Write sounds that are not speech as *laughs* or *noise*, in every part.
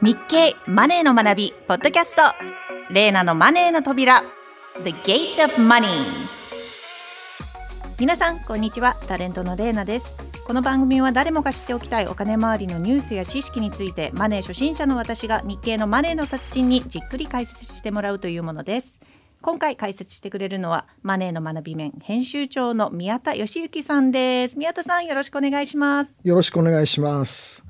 日経マネーの学びポッドキャスト。レーナのマネーの扉。The Gate of Money 皆さんこんにちは。タレントのレーナです。この番組は誰もが知っておきたいお金周りのニュースや知識についてマネー初心者の私が日経のマネーの達人にじっくり解説してもらうというものです。今回解説してくれるのはマネーの学び面編集長の宮田義之さんです。宮田さんよろしくお願いします。よろしくお願いします。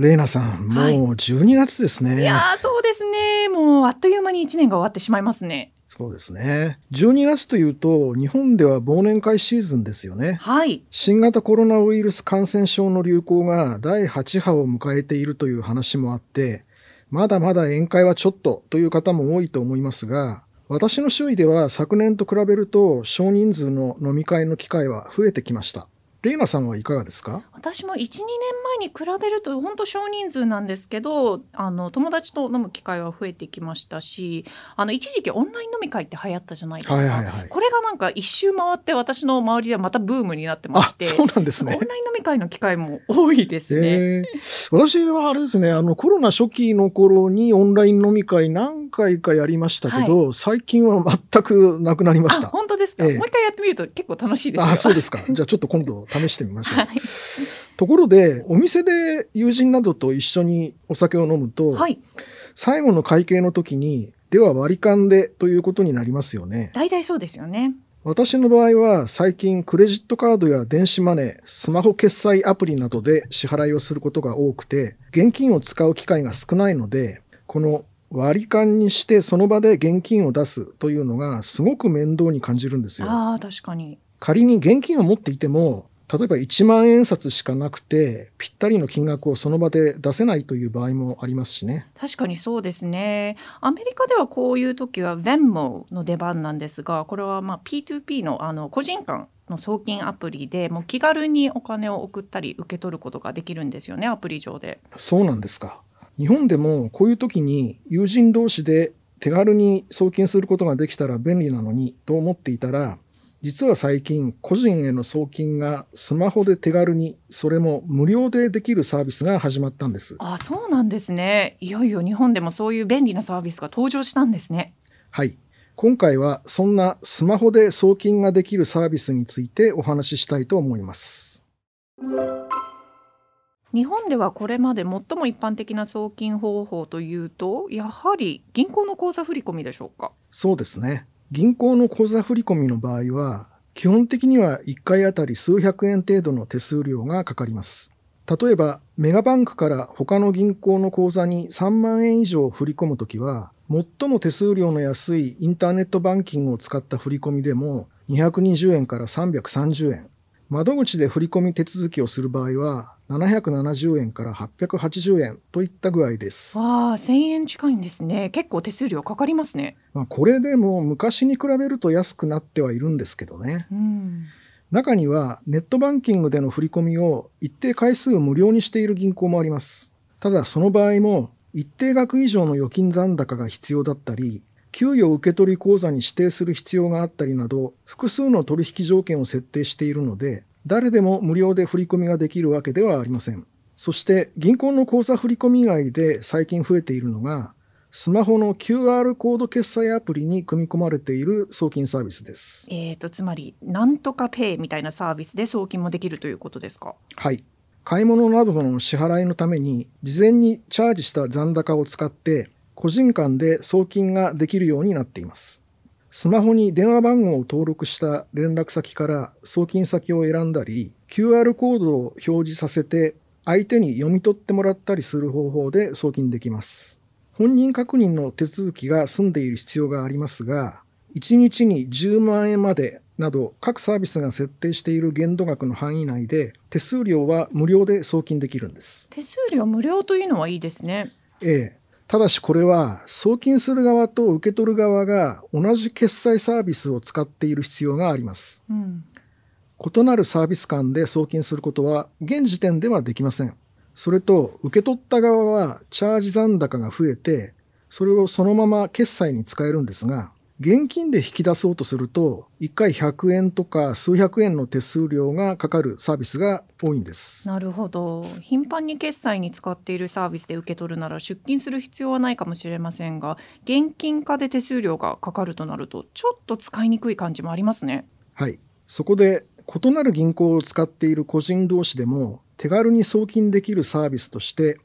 レイナさん、もう12月ですね。いやそうですね。もうあっという間に1年が終わってしまいますね。そうですね。12月というと、日本では忘年会シーズンですよね。はい。新型コロナウイルス感染症の流行が第8波を迎えているという話もあって、まだまだ宴会はちょっとという方も多いと思いますが、私の周囲では昨年と比べると少人数の飲み会の機会は増えてきました。レイナさんはいかがですか？私も12年前に比べると本当少人数なんですけどあの友達と飲む機会は増えてきましたしあの一時期オンライン飲み会って流行ったじゃないですか、はいはいはい、これがなんか一周回って私の周りではまたブームになってましてそうなんですね。オンライン飲み会の機会も多いですね、え。ー、私はあれですねあのコロナ初期の頃にオンライン飲み会何回かやりましたけど、はい、最近は全くなくなりました。本当ですか、えー、もう一回やってみると結構楽しいですよ。あそうですか。じゃあちょっと今度試してみましょう。はい、ところで、お店で友人などと一緒にお酒を飲むと、はい、最後の会計の時に、では割り勘でということになりますよね。大体そうですよね。私の場合は最近クレジットカードや電子マネー、スマホ決済アプリなどで支払いをすることが多くて、現金を使う機会が少ないので、この割り勘にしてその場で現金を出すというのがすごく面倒に感じるんですよ。ああ、確かに。仮に現金を持っていても、例えば1万円札しかなくて、ぴったりの金額をその場で出せないという場合もありますしね。確かにそうですね。アメリカではこういう時は Venmo の出番なんですが、これはまあ P2P のあの個人間の送金アプリでもう気軽にお金を送ったり受け取ることができるんですよね、アプリ上で。そうなんですか。日本でもこういう時に友人同士で手軽に送金することができたら便利なのにと思っていたら、実は最近、個人への送金がスマホで手軽に、それも無料でできるサービスが始まったんです。あ、そうなんですね。いよいよ日本でもそういう便利なサービスが登場したんですね。はい。今回はそんなスマホで送金ができるサービスについてお話ししたいと思います。日本ではこれまで最も一般的な送金方法というとやはり銀行の口座振込でしょうか？そうですね銀行の口座振込の場合は、基本的には1回あたり数百円程度の手数料がかかります。例えば、メガバンクから他の銀行の口座に3万円以上振り込むときは、最も手数料の安いインターネットバンキングを使った振り込みでも220円から330円。窓口で振込手続きをする場合は770円から880円といった具合です。ああ、1000円近いんですね。結構手数料かかりますね。まあ、これでも昔に比べると安くなってはいるんですけどね。うん、中にはネットバンキングでの振り込みを一定回数無料にしている銀行もあります。ただその場合も一定額以上の預金残高が必要だったり、給与受取口座に指定する必要があったりなど、複数の取引条件を設定しているので、誰でも無料で振り込みができるわけではありません。そして銀行の口座振込以外で最近増えているのが、スマホの QR コード決済アプリに組み込まれている送金サービスです。えーと、つまり、なんとかペイみたいなサービスで送金もできるということですか？はい。買い物などの支払いのために、事前にチャージした残高を使って、個人間で送金ができるようになっています。スマホに電話番号を登録した連絡先から送金先を選んだり、QR コードを表示させて相手に読み取ってもらったりする方法で送金できます。本人確認の手続きが済んでいる必要がありますが、1日に10万円までなど各サービスが設定している限度額の範囲内で手数料は無料で送金できるんです。手数料無料というのはいいですね。ええ。ただしこれは送金する側と受け取る側が同じ決済サービスを使っている必要があります。うん、異なるサービス間で送金することは現時点ではできません。それと受け取った側はチャージ残高が増えて、それをそのまま決済に使えるんですが、現金で引き出そうとすると、1回100円とか数百円の手数料がかかるサービスが多いんです。なるほど。頻繁に決済に使っているサービスで受け取るなら出金する必要はないかもしれませんが、現金化で手数料がかかるとなると、ちょっと使いにくい感じもありますね。はい。そこで、異なる銀行を使っている個人同士でも手軽に送金できるサービスとして、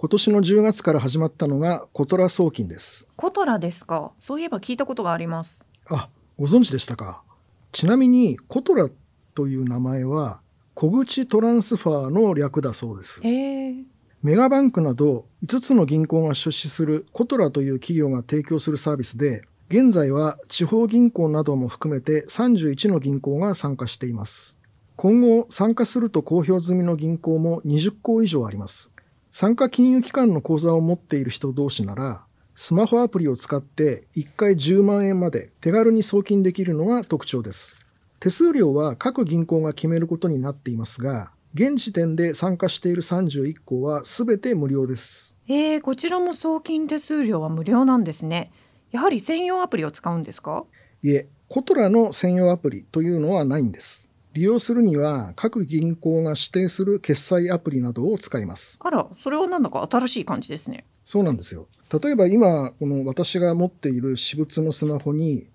今年の10月から始まったのがコトラ送金です。コトラですか？そういえば聞いたことがあります。あ、ご存知でしたか？ちなみにコトラという名前は小口トランスファーの略だそうです。メガバンクなど5つの銀行が出資するコトラという企業が提供するサービスで、現在は地方銀行なども含めて31の銀行が参加しています。今後参加すると公表済みの銀行も20行以上あります。参加金融機関の口座を持っている人同士なら、スマホアプリを使って1回10万円まで手軽に送金できるのが特徴です。手数料は各銀行が決めることになっていますが、現時点で参加している31行は全て無料です。えー、こちらも送金手数料は無料なんですね。やはり専用アプリを使うんですか？いえ、コトラの専用アプリというのはないんです。利用するには各銀行が指定する決済アプリなどを使います。あら、それはなんだか新しい感じですね。そうなんですよ。例えば今、この私が持っている私物のスマホに、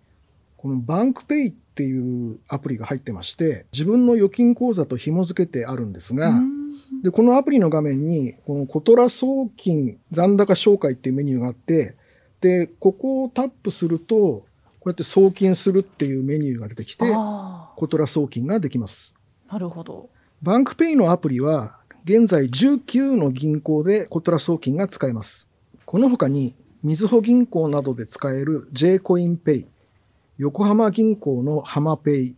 このバンクペイっていうアプリが入ってまして、自分の預金口座と紐付けてあるんですが、で、このアプリの画面に、このことら送金残高照会っていうメニューがあって、で、ここをタップすると、こうやって送金するっていうメニューが出てきて、ことら送金ができます。なるほど。 Bank Pay のアプリは、現在19の銀行でことら送金が使えます。この他に、みずほ銀行などで使える J-Coin Pay、横浜銀行のはま Pay、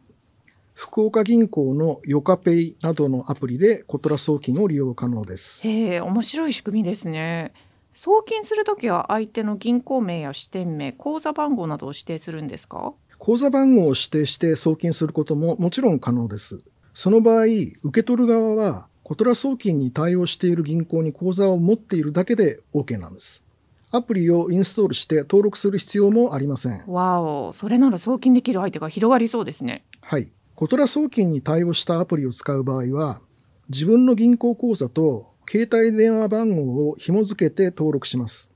福岡銀行のヨカペイなどのアプリでコトラ送金を利用可能です。へえ、面白い仕組みですね。送金するときは相手の銀行名や支店名、口座番号などを指定するんですか？口座番号を指定して送金することももちろん可能です。その場合、受け取る側は、コトラ送金に対応している銀行に口座を持っているだけで OK なんです。アプリをインストールして登録する必要もありません。わお、それなら送金できる相手が広がりそうですね。はい。コトラ送金に対応したアプリを使う場合は、自分の銀行口座と携帯電話番号を紐付けて登録します。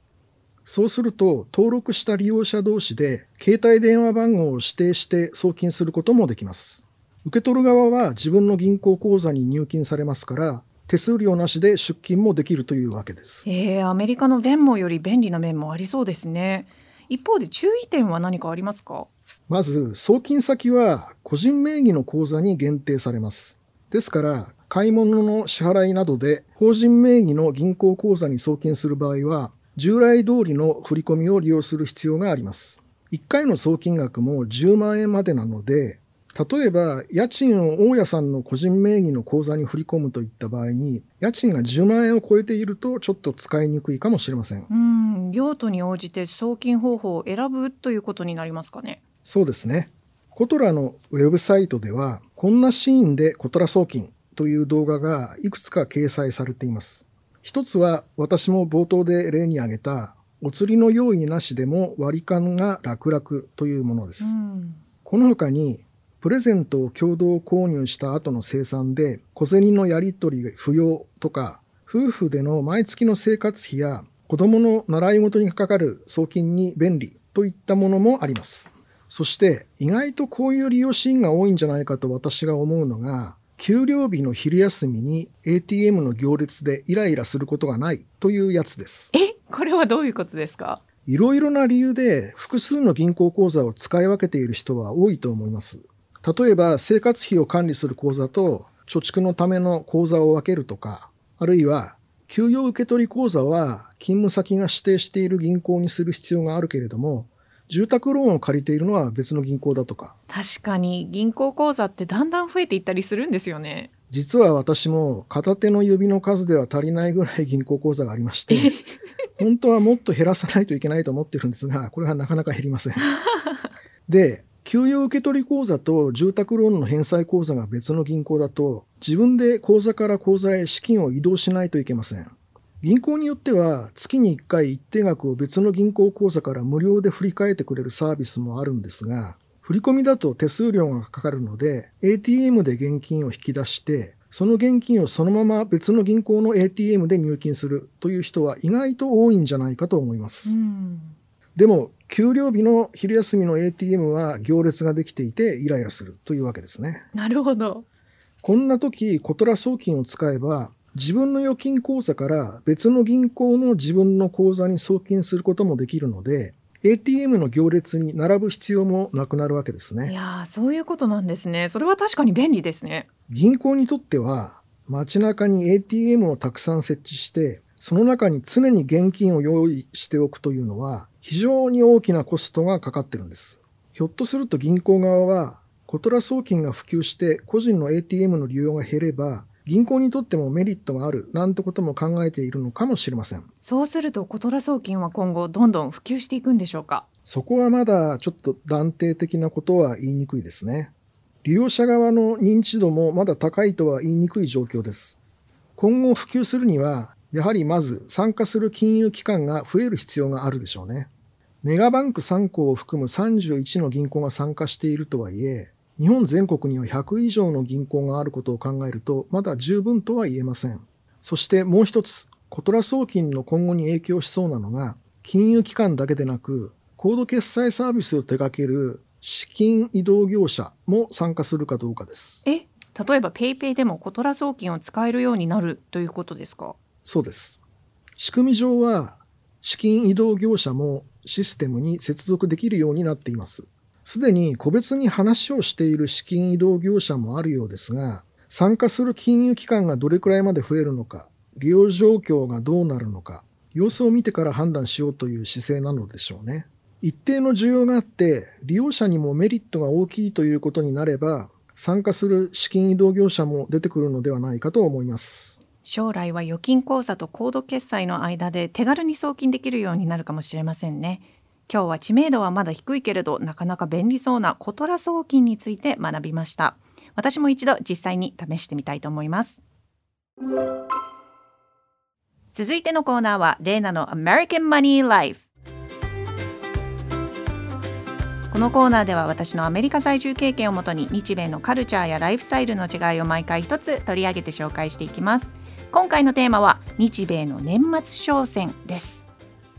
そうすると、登録した利用者同士で、携帯電話番号を指定して送金することもできます。受け取る側は自分の銀行口座に入金されますから、手数料なしで出金もできるというわけです。えー、アメリカの弁モより便利な面もありそうですね。一方で注意点は何かありますか？まず、送金先は個人名義の口座に限定されます。ですから、買い物の支払いなどで法人名義の銀行口座に送金する場合は、従来通りの振り込みを利用する必要があります。1回の送金額も10万円までなので、例えば、家賃を大家さんの個人名義の口座に振り込むといった場合に、家賃が10万円を超えていると、ちょっと使いにくいかもしれません。うん、用途に応じて送金方法を選ぶということになりますかね。そうですね。コトラのウェブサイトでは、こんなシーンでコトラ送金という動画がいくつか掲載されています。一つは私も冒頭で例に挙げたお釣りの用意なしでも割り勘が楽々というものです。うん、この他にプレゼントを共同購入した後の生産で小銭のやり取り不要とか夫婦での毎月の生活費や子供の習い事にかかる送金に便利といったものもあります。そして意外とこういう利用シーンが多いんじゃないかと私が思うのが給料日の昼休みに ATM の行列でイライラすることがないというやつです。え、これはどういうことですか？いろいろな理由で複数の銀行口座を使い分けている人は多いと思います。例えば生活費を管理する口座と貯蓄のための口座を分けるとか、あるいは給与受取口座は勤務先が指定している銀行にする必要があるけれども、住宅ローンを借りているのは別の銀行だとか。確かに銀行口座ってだんだん増えていったりするんですよね。実は私も片手の指の数では足りないぐらい銀行口座がありまして、*laughs* 本当はもっと減らさないといけないと思ってるんですが、これはなかなか減りません。で、給与受取口座と住宅ローンの返済口座が別の銀行だと、自分で口座から口座へ資金を移動しないといけません。銀行によっては月に1回一定額を別の銀行口座から無料で振り替えてくれるサービスもあるんですが、振り込みだと手数料がかかるので、ATM で現金を引き出して、その現金をそのまま別の銀行の ATM で入金するという人は意外と多いんじゃないかと思います。でも、給料日の昼休みの ATM は行列ができていてイライラするというわけですね。なるほど。こんな時、コトラ送金を使えば、自分の預金口座から別の銀行の自分の口座に送金することもできるので、ATM の行列に並ぶ必要もなくなるわけですね。いやそういうことなんですね。それは確かに便利ですね。銀行にとっては、街中に ATM をたくさん設置して、その中に常に現金を用意しておくというのは、非常に大きなコストがかかってるんです。ひょっとすると銀行側は、コトラ送金が普及して個人の ATM の利用が減れば、銀行にとってもメリットがあるなんてことも考えているのかもしれません。そうするとコトラ送金は今後どんどん普及していくんでしょうか？そこはまだちょっと断定的なことは言いにくいですね。利用者側の認知度もまだ高いとは言いにくい状況です。今後普及するにはやはりまず参加する金融機関が増える必要があるでしょうね。メガバンク3行を含む31の銀行が参加しているとはいえ日本全国には100以上の銀行があることを考えると、まだ十分とは言えません。そしてもう一つ、コトラ送金の今後に影響しそうなのが、金融機関だけでなく、コード決済サービスを手掛ける資金移動業者も参加するかどうかです。え、例えば PayPay でもコトラ送金を使えるようになるということですか？そうです。仕組み上は、資金移動業者もシステムに接続できるようになっています。すでに個別に話をしている資金移動業者もあるようですが、参加する金融機関がどれくらいまで増えるのか、利用状況がどうなるのか、様子を見てから判断しようという姿勢なのでしょうね。一定の需要があって、利用者にもメリットが大きいということになれば、参加する資金移動業者も出てくるのではないかと思います。将来は預金口座とコード決済の間で手軽に送金できるようになるかもしれませんね。今日は知名度はまだ低いけれどなかなか便利そうなコトラ送金について学びました。私も一度実際に試してみたいと思います。続いてのコーナーはレーナの American Money Life このコーナーでは私のアメリカ在住経験をもとに日米のカルチャーやライフスタイルの違いを毎回一つ取り上げて紹介していきます。今回のテーマは日米の年末商戦です。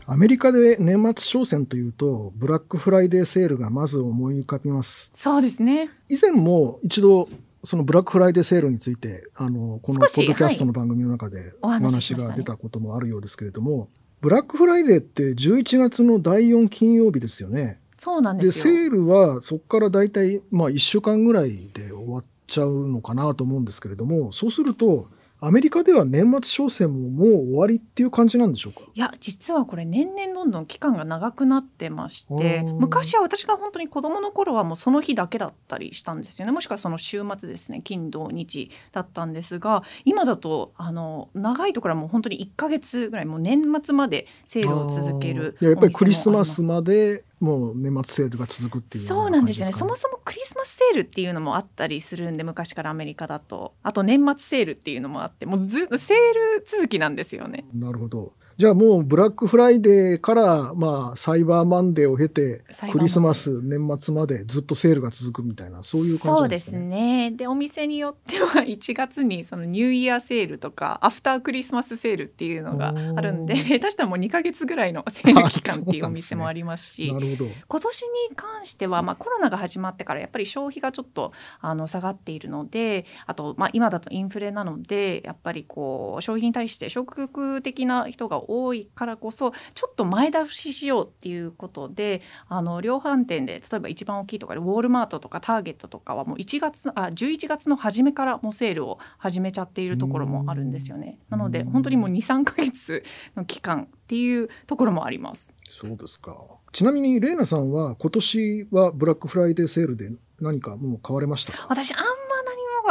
アメリカで年末商戦というと、ブラックフライデーセールがまず思い浮かびます。そうですね。以前も一度、そのブラックフライデーセールについて、あの、このポッドキャストの番組の中でお話が出たこともあるようですけれども、ね、ブラックフライデーって11月の第4金曜日ですよね。そうなんですよ。で、セールはそこから大体、まあ1週間ぐらいで終わっちゃうのかなと思うんですけれども、そうすると、アメリカでは年末商戦ももう終わりっていう感じなんでしょうか？いや実はこれ年々どんどん期間が長くなってまして昔は私が本当に子供の頃はもうその日だけだったりしたんですよね。もしくはその週末ですね金土日だったんですが今だとあの長いところはもう本当に1か月ぐらいもう年末までセールを続けるやっぱりクリスマスまでもう年末セールが続くっていう、ね、そうなんですよね。そもそもクリスマスセールっていうのもあったりするんで昔からアメリカだと。あと年末セールっていうのもあってもうずセール続きなんですよね。なるほどじゃあもうブラックフライデーから、まあ、サイバーマンデーを経て、クリスマス、年末までずっとセールが続くみたいな、そういう感じですね。そうですね。で、お店によっては1月にそのニューイヤーセールとか、アフタークリスマスセールっていうのがあるんで、*laughs* 下手したらもう2か月ぐらいのセール期間っていうお店もありますし、すね、今年に関しては、まあ、コロナが始まってからやっぱり消費がちょっとあの下がっているので、あと、まあ、今だとインフレなので、やっぱりこう消費に対して消極的な人が多いからこそちょっと前倒ししようっていうことであの量販店で例えば一番大きいとかでウォールマートとかターゲットとかはもう1月あ11月の初めからもうセールを始めちゃっているところもあるんですよね。なので本当にもう23か月の期間っていうところもあります。そうですか。ちなみにレイナさんは今年はブラックフライデーセールで何かもう買われました私あんま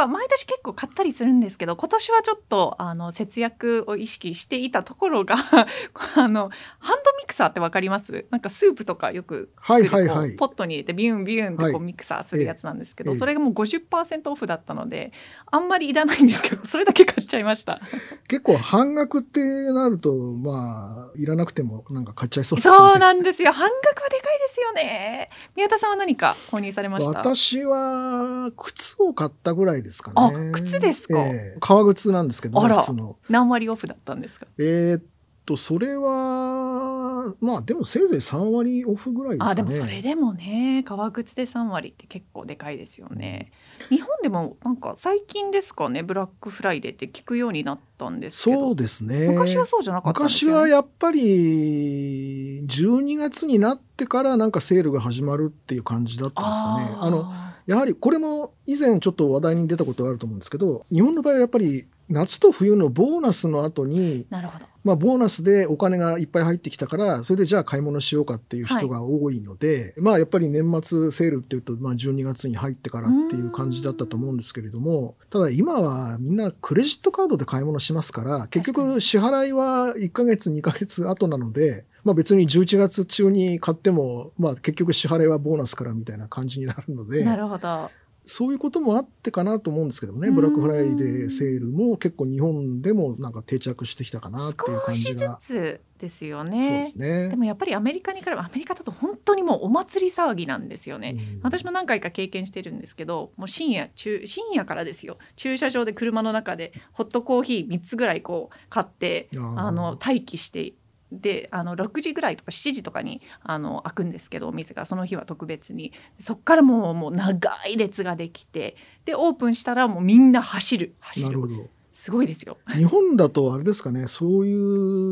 は毎年結構買ったりするんですけど今年はちょっとあの節約を意識していたところが *laughs* あのハンドミクサーってわかります？なんかスープとかよくはいはいはい、ポットに入れてビュンビュンってこうミクサーするやつなんですけど、はい、それがもう50%オフだったのであんまりいらないんですけどそれだけ買っちゃいました。*laughs* 結構半額ってなるとまあいらなくてもなんか買っちゃいそうですね。そうなんですよ。半額はでかいですよね。宮田さんは何か購入されました？私は靴を買ったぐらいですかね。あ靴ですか、えー、革靴なんですけど、ね、靴の。何割オフだったんですか？えー、っとそれはまあでもせいぜい3割オフぐらいですかね。あでもそれでもね革靴で3割って結構でかいですよね。日本でもなんか最近ですかねブラックフライデーって聞くようになったんですけど。そうですね。昔はそうじゃなかったんですよ、ね、昔はやっぱり12月になってからなんかセールが始まるっていう感じだったんですかね。あのやはりこれも以前ちょっと話題に出たことがあると思うんですけど日本の場合はやっぱり夏と冬のボーナスの後になるほど。まあ、ボーナスでお金がいっぱい入ってきたから、それでじゃあ買い物しようかっていう人が多いので、はい、まあやっぱり年末セールっていうと、まあ12月に入ってからっていう感じだったと思うんですけれども、ただ今はみんなクレジットカードで買い物しますから、結局支払いは1ヶ月2ヶ月後なので、まあ別に11月中に買っても、まあ結局支払いはボーナスからみたいな感じになるので、なるほど。そういうこともあってかなと思うんですけどね、ブラックフライデーセールも結構日本でもなんか定着してきたかなっていう感じが。少しずつですよね。ですね。でもやっぱりアメリカに比べアメリカだと本当にもうお祭り騒ぎなんですよね。私も何回か経験してるんですけど、もう深夜中深夜からですよ。駐車場で車の中でホットコーヒー3つぐらいこう買ってあの待機してであの6時ぐらいとか7時とかにあの開くんですけどお店がその日は特別に。そっからもうもう長い列ができてでオープンしたらもうみんな走る。走る。なるほど。すごいですよ。日本だとあれですかねそうい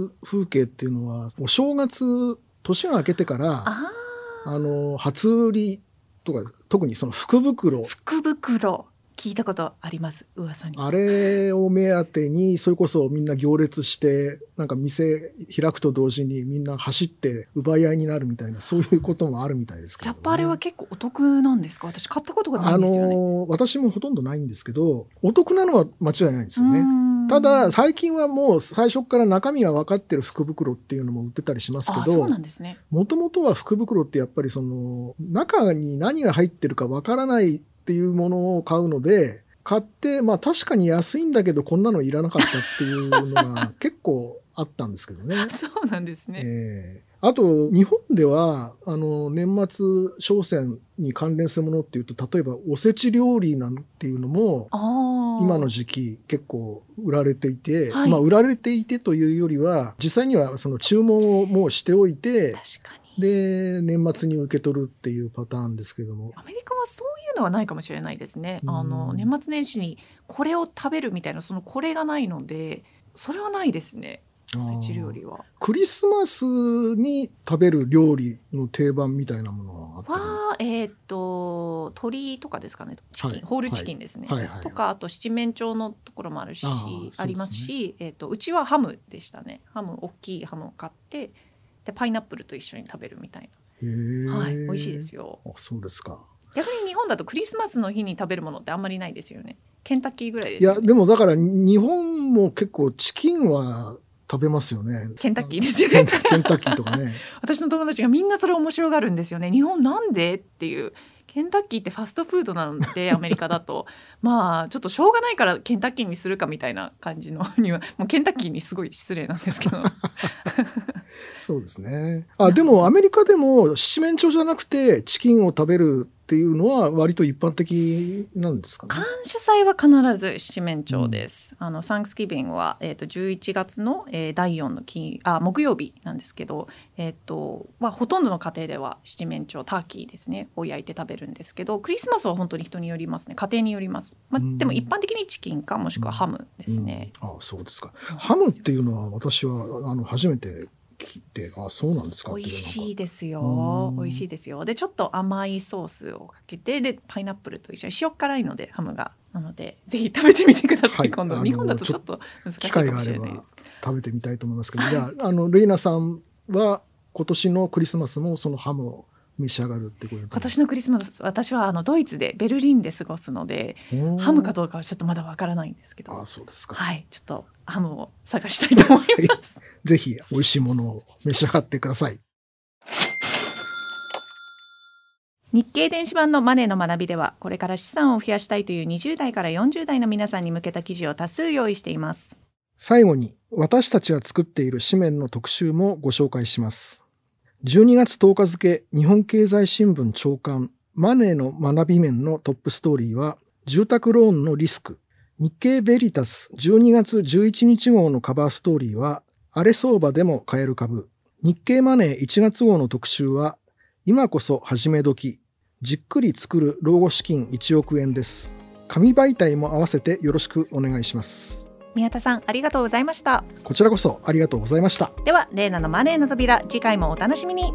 う風景っていうのはお正月年が明けてからあの初売りとか特にその福袋。福袋聞いたことあります？噂に。あれを目当てにそれこそみんな行列してなんか店開くと同時にみんな走って奪い合いになるみたいなそういうこともあるみたいですけど、ね、やっぱあれは結構お得なんですか？私買ったことがないんですよね。あの私もほとんどないんですけどお得なのは間違いないんですよね。ただ最近はもう最初から中身が分かってる福袋っていうのも売ってたりしますけどもともとは福袋ってやっぱりその中に何が入ってるか分からないっていうものを買うので、買って、まあ確かに安いんだけどこんなのいらなかったっていうのが結構あったんですけどね。*laughs* そうなんですね。えー、あと、日本では、あの、年末商戦に関連するものっていうと、例えばおせち料理なんていうのも、今の時期結構売られていて、はい、まあ売られていてというよりは、実際にはその注文をもうしておいて、確かにで、年末に受け取るっていうパターンですけども。アメリカはそういうのはないかもしれないですね。あの、年末年始にこれを食べるみたいな、そのこれがないので、それはないですね。料理は。クリスマスに食べる料理の定番みたいなものははえっ、ー、と鶏とかですかね。チキン、はい、ホールチキンですね、はいはいはい、とかあと七面鳥のところもあるしあ、りますし、えーと、とうちはハムでしたね。ハム大きいハムを買ってでパイナップルと一緒に食べるみたいな、はい、美味しいですよあそうですか逆に日本だとクリスマスの日に食べるものってあんまりないですよねケンタッキーぐらいですよ、ね、いやでもだから日本も結構チキンは食べますよね。ケンタッキーですよね。ケンタッキーとかね。*laughs* 私の友達がみんなそれ面白がるんですよね。日本なんでっていう。ケンタッキーってファストフードなのでアメリカだと *laughs* まあちょっとしょうがないからケンタッキーにするかみたいな感じのにはもうケンタッキーにすごい失礼なんですけどそうですねあでもアメリカでも七面鳥じゃなくてチキンを食べるっていうのは割と一般的なんですかね？感謝祭は必ず七面鳥です。うん、あのサンクスギビングはえっ、ー、と11月の、えー、第4の金あ木曜日なんですけど、えっ、ー、とまあほとんどの家庭では七面鳥ターキーですねを焼いて食べるんですけど、クリスマスは本当に人によりますね。家庭によります。まあ、でも一般的にチキンかもしくはハムですね。うんうん、あそうですか。ハムっていうのは私はあの初めて聞いてあそうなんですか？美味しいですよ。美味しいですよ。でちょっと甘いソースをかけてでパイナップルと一緒に。塩辛いのでハムが。なのでぜひ食べてみてください、はい、今度。日本だとちょっと難しいかもしれないです。食べてみたいと思いますけどじゃああのレイナさんは今年のクリスマスもそのハムを召し上がるってこと今年のクリスマス私はあのドイツでベルリンで過ごすのでハムかどうかはちょっとまだわからないんですけど。あそうですか。はいちょっとハムを探したいと思います、*laughs* ぜひ美味しいものを召し上がってください。日経電子版のマネーの学びではこれから資産を増やしたいという20代から40代の皆さんに向けた記事を多数用意しています。最後に私たちが作っている紙面の特集もご紹介します12月10日付日本経済新聞長官マネーの学び面のトップストーリーは住宅ローンのリスク日経ベリタス12月11日号のカバーストーリーは荒れ相場でも買える株日経マネー1月号の特集は今こそ始め時。じっくり作る老後資金1億円です。紙媒体も合わせてよろしくお願いします。宮田さん、ありがとうございました。こちらこそありがとうございました。では、レーナのマネーの扉、次回もお楽しみに。